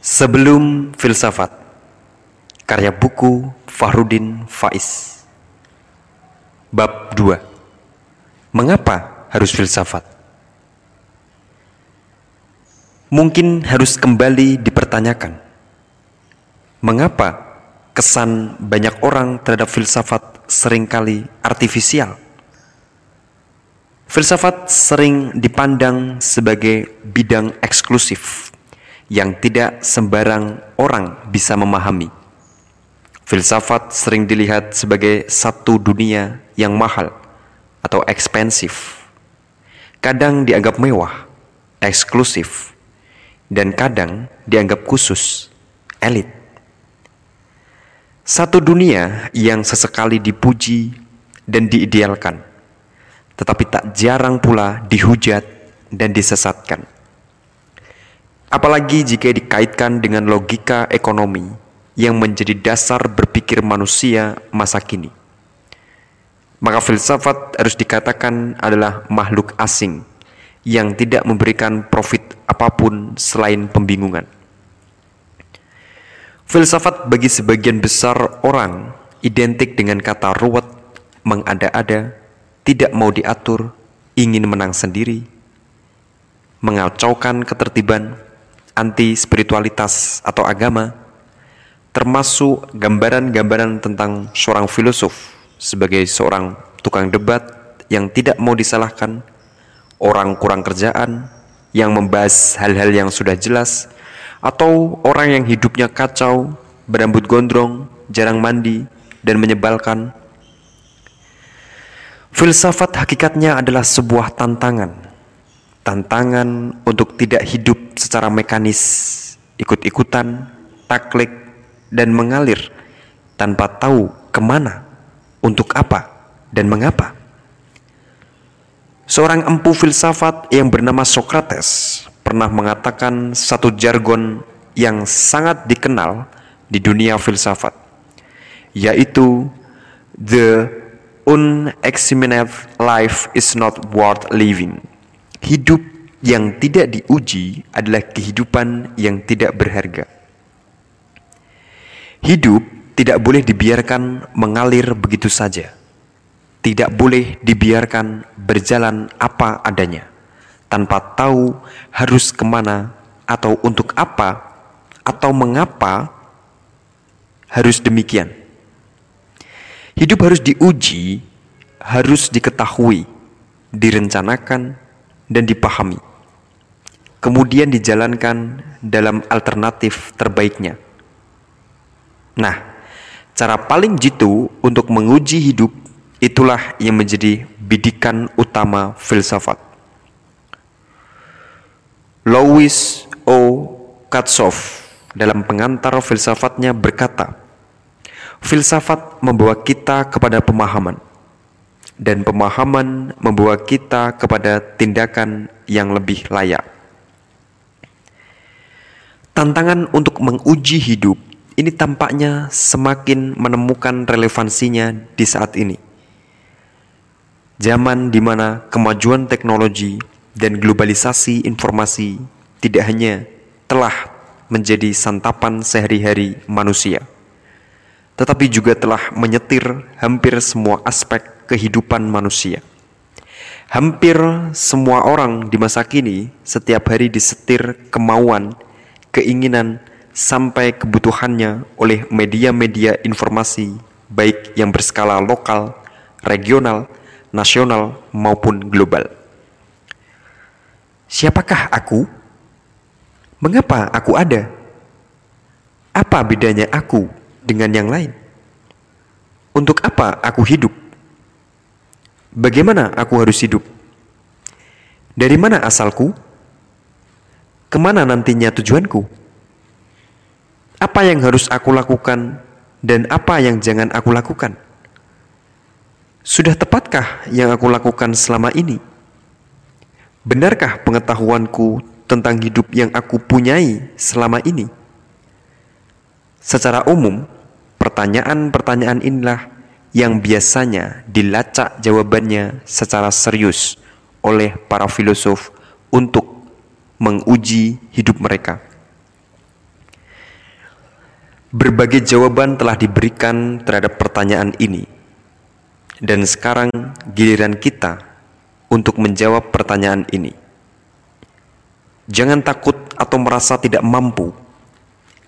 Sebelum Filsafat Karya buku Fahrudin Faiz Bab 2 Mengapa harus filsafat? Mungkin harus kembali dipertanyakan Mengapa kesan banyak orang terhadap filsafat sering kali artifisial? Filsafat sering dipandang sebagai bidang eksklusif yang tidak sembarang orang bisa memahami. Filsafat sering dilihat sebagai satu dunia yang mahal atau ekspensif. Kadang dianggap mewah, eksklusif, dan kadang dianggap khusus, elit. Satu dunia yang sesekali dipuji dan diidealkan tetapi tak jarang pula dihujat dan disesatkan. Apalagi jika dikaitkan dengan logika ekonomi yang menjadi dasar berpikir manusia masa kini. Maka filsafat harus dikatakan adalah makhluk asing yang tidak memberikan profit apa pun selain pembingungan. Filsafat bagi sebagian besar orang identik dengan kata ruwet, mengada-ada, tidak mau diatur, ingin menang sendiri, mengacaukan ketertiban, anti spiritualitas atau agama, termasuk gambaran-gambaran tentang seorang filosof sebagai seorang tukang debat yang tidak mau disalahkan, orang kurang kerjaan yang membahas hal-hal yang sudah jelas, atau orang yang hidupnya kacau, berambut gondrong, jarang mandi, dan menyebalkan Filsafat hakikatnya adalah sebuah tantangan. Tantangan untuk tidak hidup secara mekanis, ikut-ikutan, taklek, dan mengalir tanpa tahu ke mana, untuk apa, dan mengapa. Seorang empu filsafat yang bernama Socrates pernah mengatakan satu jargon yang sangat dikenal di dunia filsafat, yaitu the unexamined life is not worth living. Hidup yang tidak diuji adalah kehidupan yang tidak berharga. Hidup tidak boleh dibiarkan mengalir begitu saja. Tidak boleh dibiarkan berjalan apa adanya, tanpa tahu harus ke mana atau untuk apa atau mengapa harus demikian. Hidup harus diuji, harus diketahui, direncanakan, dan dipahami. Kemudian dijalankan dalam alternatif terbaiknya. Nah, cara paling jitu untuk menguji hidup itulah yang menjadi bidikan utama filsafat. Louis O. Katsoff dalam pengantar filsafatnya berkata, Filsafat membawa kita kepada pemahaman, dan pemahaman membawa kita kepada tindakan yang lebih layak. Tantangan untuk menguji hidup ini tampaknya semakin menemukan relevansinya di saat ini. Zaman di mana kemajuan teknologi dan globalisasi informasi tidak hanya telah menjadi santapan sehari-hari manusia tetapi juga telah menyetir hampir semua aspek kehidupan manusia. Hampir semua orang di masa kini setiap hari disetir kemauan, keinginan, sampai kebutuhannya oleh media-media informasi, baik yang berskala lokal, regional, nasional, maupun global. Siapakah aku? Mengapa aku ada? Apa bedanya aku dengan yang lain. Untuk apa aku hidup? Bagaimana aku harus hidup? Dari mana asalku? Ke mana nantinya tujuanku? Apa yang harus aku lakukan dan apa yang jangan aku lakukan? Sudah tepatkah yang aku lakukan selama ini? Benarkah pengetahuanku tentang hidup yang aku punyai selama ini? Secara umum, pertanyaan-pertanyaan inilah yang biasanya dilacak jawabannya secara serius oleh para filosof untuk menguji hidup mereka. Berbagai jawaban telah diberikan terhadap pertanyaan ini, dan sekarang giliran kita untuk menjawab pertanyaan ini. Jangan takut atau merasa tidak mampu,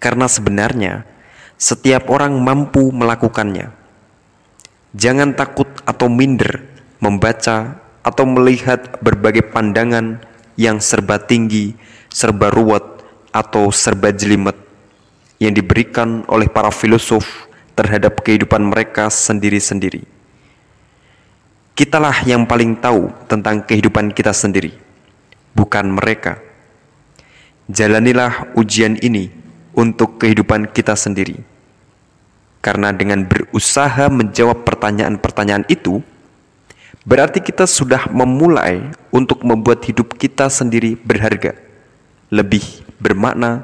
karena sebenarnya setiap orang mampu melakukannya. Jangan takut atau minder membaca atau melihat berbagai pandangan yang serba tinggi, serba ruwet, atau serba jelimet yang diberikan oleh para filosof terhadap kehidupan mereka sendiri-sendiri. Kitalah yang paling tahu tentang kehidupan kita sendiri, bukan mereka. Jalanilah ujian ini untuk kehidupan kita sendiri. Karena dengan berusaha menjawab pertanyaan-pertanyaan itu, berarti kita sudah memulai untuk membuat hidup kita sendiri berharga, lebih bermakna,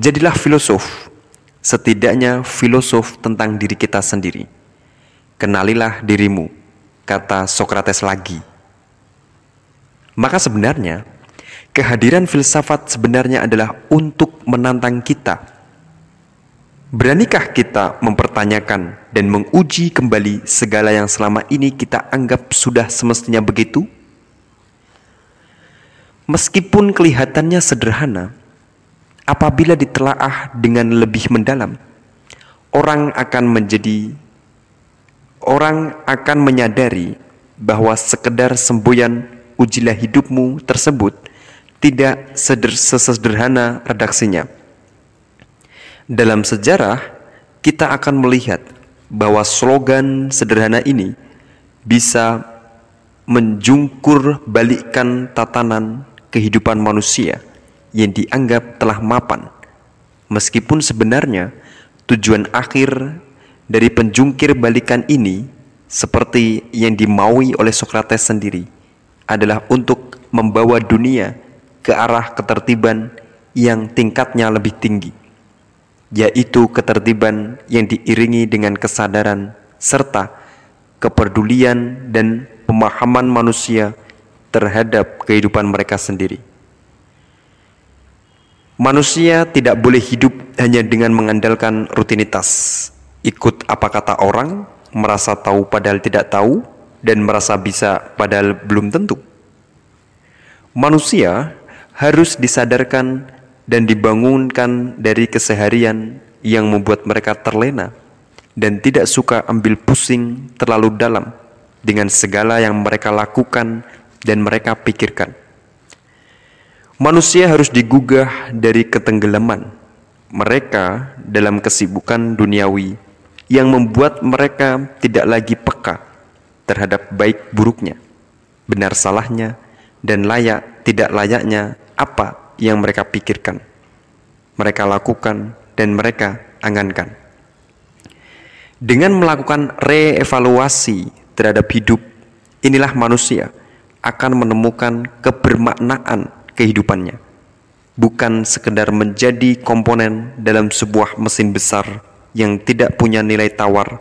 Jadilah filosof, setidaknya filosof tentang diri kita sendiri. Kenalilah dirimu, kata Sokrates lagi. Maka sebenarnya, kehadiran filsafat sebenarnya adalah untuk menantang kita. Beranikah kita mempertanyakan dan menguji kembali segala yang selama ini kita anggap sudah semestinya begitu? Meskipun kelihatannya sederhana, apabila ditelaah dengan lebih mendalam, orang akan menjadi orang akan menyadari bahwa sekedar semboyan ujilah hidupmu tersebut tidak sesederhana redaksinya. Dalam sejarah, kita akan melihat bahwa slogan sederhana ini bisa menjungkur balikkan tatanan kehidupan manusia yang dianggap telah mapan, meskipun sebenarnya tujuan akhir dari penjungkir balikan ini seperti yang dimaui oleh Sokrates sendiri adalah untuk membawa dunia ke arah ketertiban yang tingkatnya lebih tinggi, yaitu ketertiban yang diiringi dengan kesadaran serta kepedulian dan pemahaman manusia terhadap kehidupan mereka sendiri. Manusia tidak boleh hidup hanya dengan mengandalkan rutinitas, ikut apa kata orang, merasa tahu padahal tidak tahu, dan merasa bisa padahal belum tentu. Manusia harus disadarkan dan dibangunkan dari keseharian yang membuat mereka terlena dan tidak suka ambil pusing terlalu dalam dengan segala yang mereka lakukan dan mereka pikirkan. Manusia harus digugah dari ketenggelaman mereka dalam kesibukan duniawi yang membuat mereka tidak lagi peka terhadap baik buruknya, benar salahnya, dan layak tidak layaknya apa yang mereka pikirkan, mereka lakukan, dan mereka angankan. Dengan melakukan reevaluasi terhadap hidup, inilah manusia akan menemukan kebermaknaan kehidupannya, bukan sekedar menjadi komponen dalam sebuah mesin besar yang tidak punya nilai tawar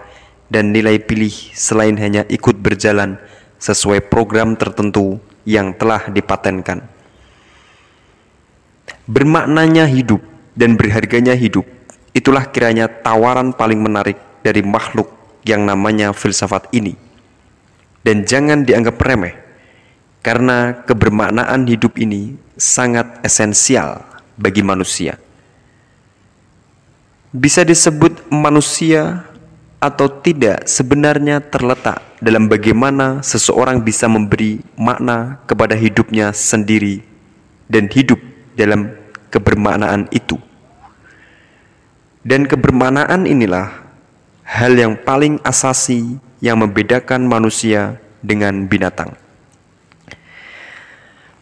dan nilai pilih selain hanya ikut berjalan sesuai program tertentu yang telah dipatenkan. Bermaknanya hidup dan berharganya hidup, itulah kiranya tawaran paling menarik dari makhluk yang namanya filsafat ini. Dan jangan dianggap remeh, karena kebermaknaan hidup ini sangat esensial bagi manusia. Bisa disebut manusia atau tidak sebenarnya terletak dalam bagaimana seseorang bisa memberi makna kepada hidupnya sendiri dan hidup dalam kebermaknaan itu. Dan kebermaknaan inilah hal yang paling asasi yang membedakan manusia dengan binatang.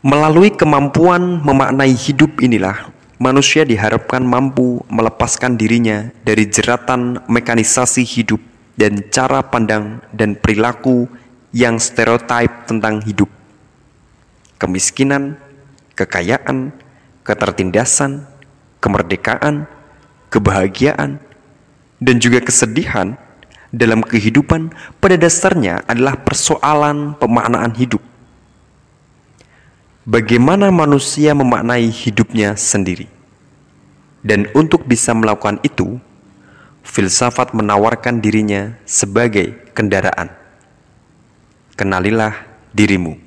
Melalui kemampuan memaknai hidup inilah, manusia diharapkan mampu melepaskan dirinya dari jeratan mekanisasi hidup dan cara pandang dan perilaku yang stereotip tentang hidup. Kemiskinan, kekayaan, ketertindasan, kemerdekaan, kebahagiaan, dan juga kesedihan dalam kehidupan pada dasarnya adalah persoalan pemaknaan hidup bagaimana manusia memaknai hidupnya sendiri. Dan untuk bisa melakukan itu, filsafat menawarkan dirinya sebagai kendaraan. Kenalilah dirimu.